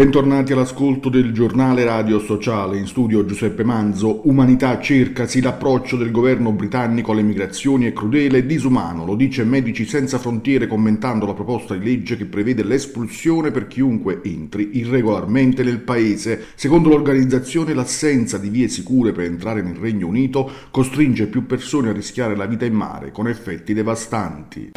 Bentornati all'ascolto del giornale radio sociale, in studio Giuseppe Manzo. Umanità cercasi l'approccio del governo britannico alle migrazioni è crudele e disumano, lo dice Medici Senza Frontiere commentando la proposta di legge che prevede l'espulsione per chiunque entri irregolarmente nel paese. Secondo l'organizzazione l'assenza di vie sicure per entrare nel Regno Unito costringe più persone a rischiare la vita in mare con effetti devastanti.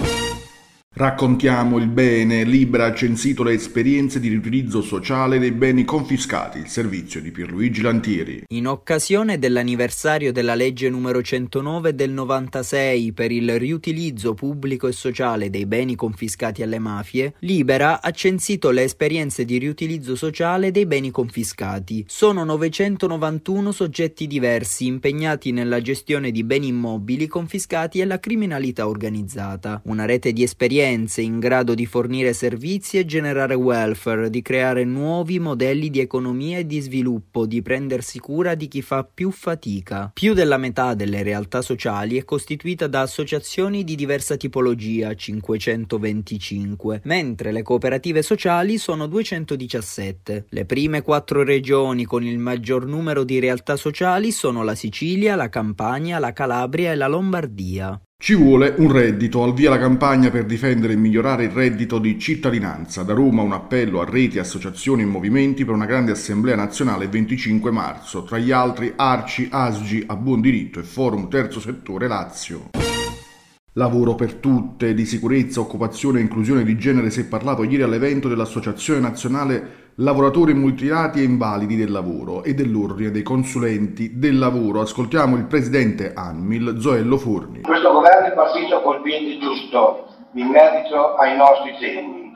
Raccontiamo il bene, Libra ha censito le esperienze di riutilizzo sociale dei beni confiscati, il servizio di Pierluigi Lantieri. In occasione dell'anniversario della legge numero 109 del 96 per il riutilizzo pubblico e sociale dei beni confiscati alle mafie, Libera ha censito le esperienze di riutilizzo sociale dei beni confiscati. Sono 991 soggetti diversi impegnati nella gestione di beni immobili confiscati alla criminalità organizzata. Una rete di esperienze esperienze in grado di fornire servizi e generare welfare, di creare nuovi modelli di economia e di sviluppo, di prendersi cura di chi fa più fatica. Più della metà delle realtà sociali è costituita da associazioni di diversa tipologia, 525, mentre le cooperative sociali sono 217. Le prime quattro regioni con il maggior numero di realtà sociali sono la Sicilia, la Campania, la Calabria e la Lombardia. Ci vuole un reddito, al via la campagna per difendere e migliorare il reddito di cittadinanza. Da Roma un appello a reti, associazioni e movimenti per una grande assemblea nazionale il 25 marzo, tra gli altri Arci, Asgi, A Buon Diritto e Forum Terzo Settore Lazio. Lavoro per tutte, di sicurezza, occupazione e inclusione di genere si è parlato ieri all'evento dell'Associazione Nazionale Lavoratori Mutilati e Invalidi del Lavoro e dell'Ordine dei Consulenti del Lavoro. Ascoltiamo il presidente ANMIL, Zoello Forni. Questo governo è partito col piede giusto in merito ai nostri temi,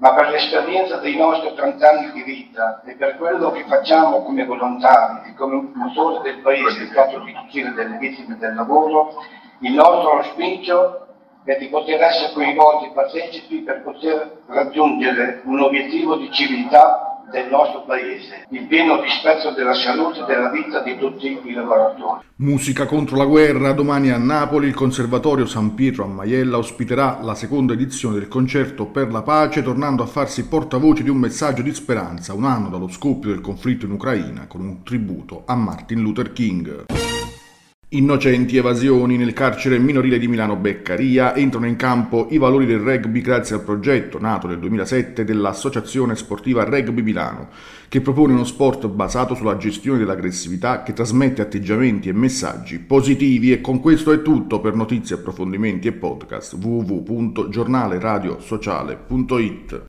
ma per l'esperienza dei nostri 30 anni di vita e per quello che facciamo come volontari e come motore del Paese in caso di delle vittime del lavoro, il nostro auspicio è di poter essere coinvolti partecipi per poter raggiungere un obiettivo di civiltà del nostro paese, il pieno rispetto della salute e della vita di tutti i lavoratori. Musica contro la guerra, domani a Napoli il Conservatorio San Pietro a Maiella ospiterà la seconda edizione del concerto per la pace, tornando a farsi portavoce di un messaggio di speranza, un anno dallo scoppio del conflitto in Ucraina, con un tributo a Martin Luther King. Innocenti evasioni nel carcere minorile di Milano Beccaria. Entrano in campo i valori del rugby grazie al progetto nato nel 2007 dell'Associazione Sportiva Rugby Milano, che propone uno sport basato sulla gestione dell'aggressività che trasmette atteggiamenti e messaggi positivi. E con questo è tutto. Per notizie, approfondimenti e podcast www.giornaleradiosociale.it.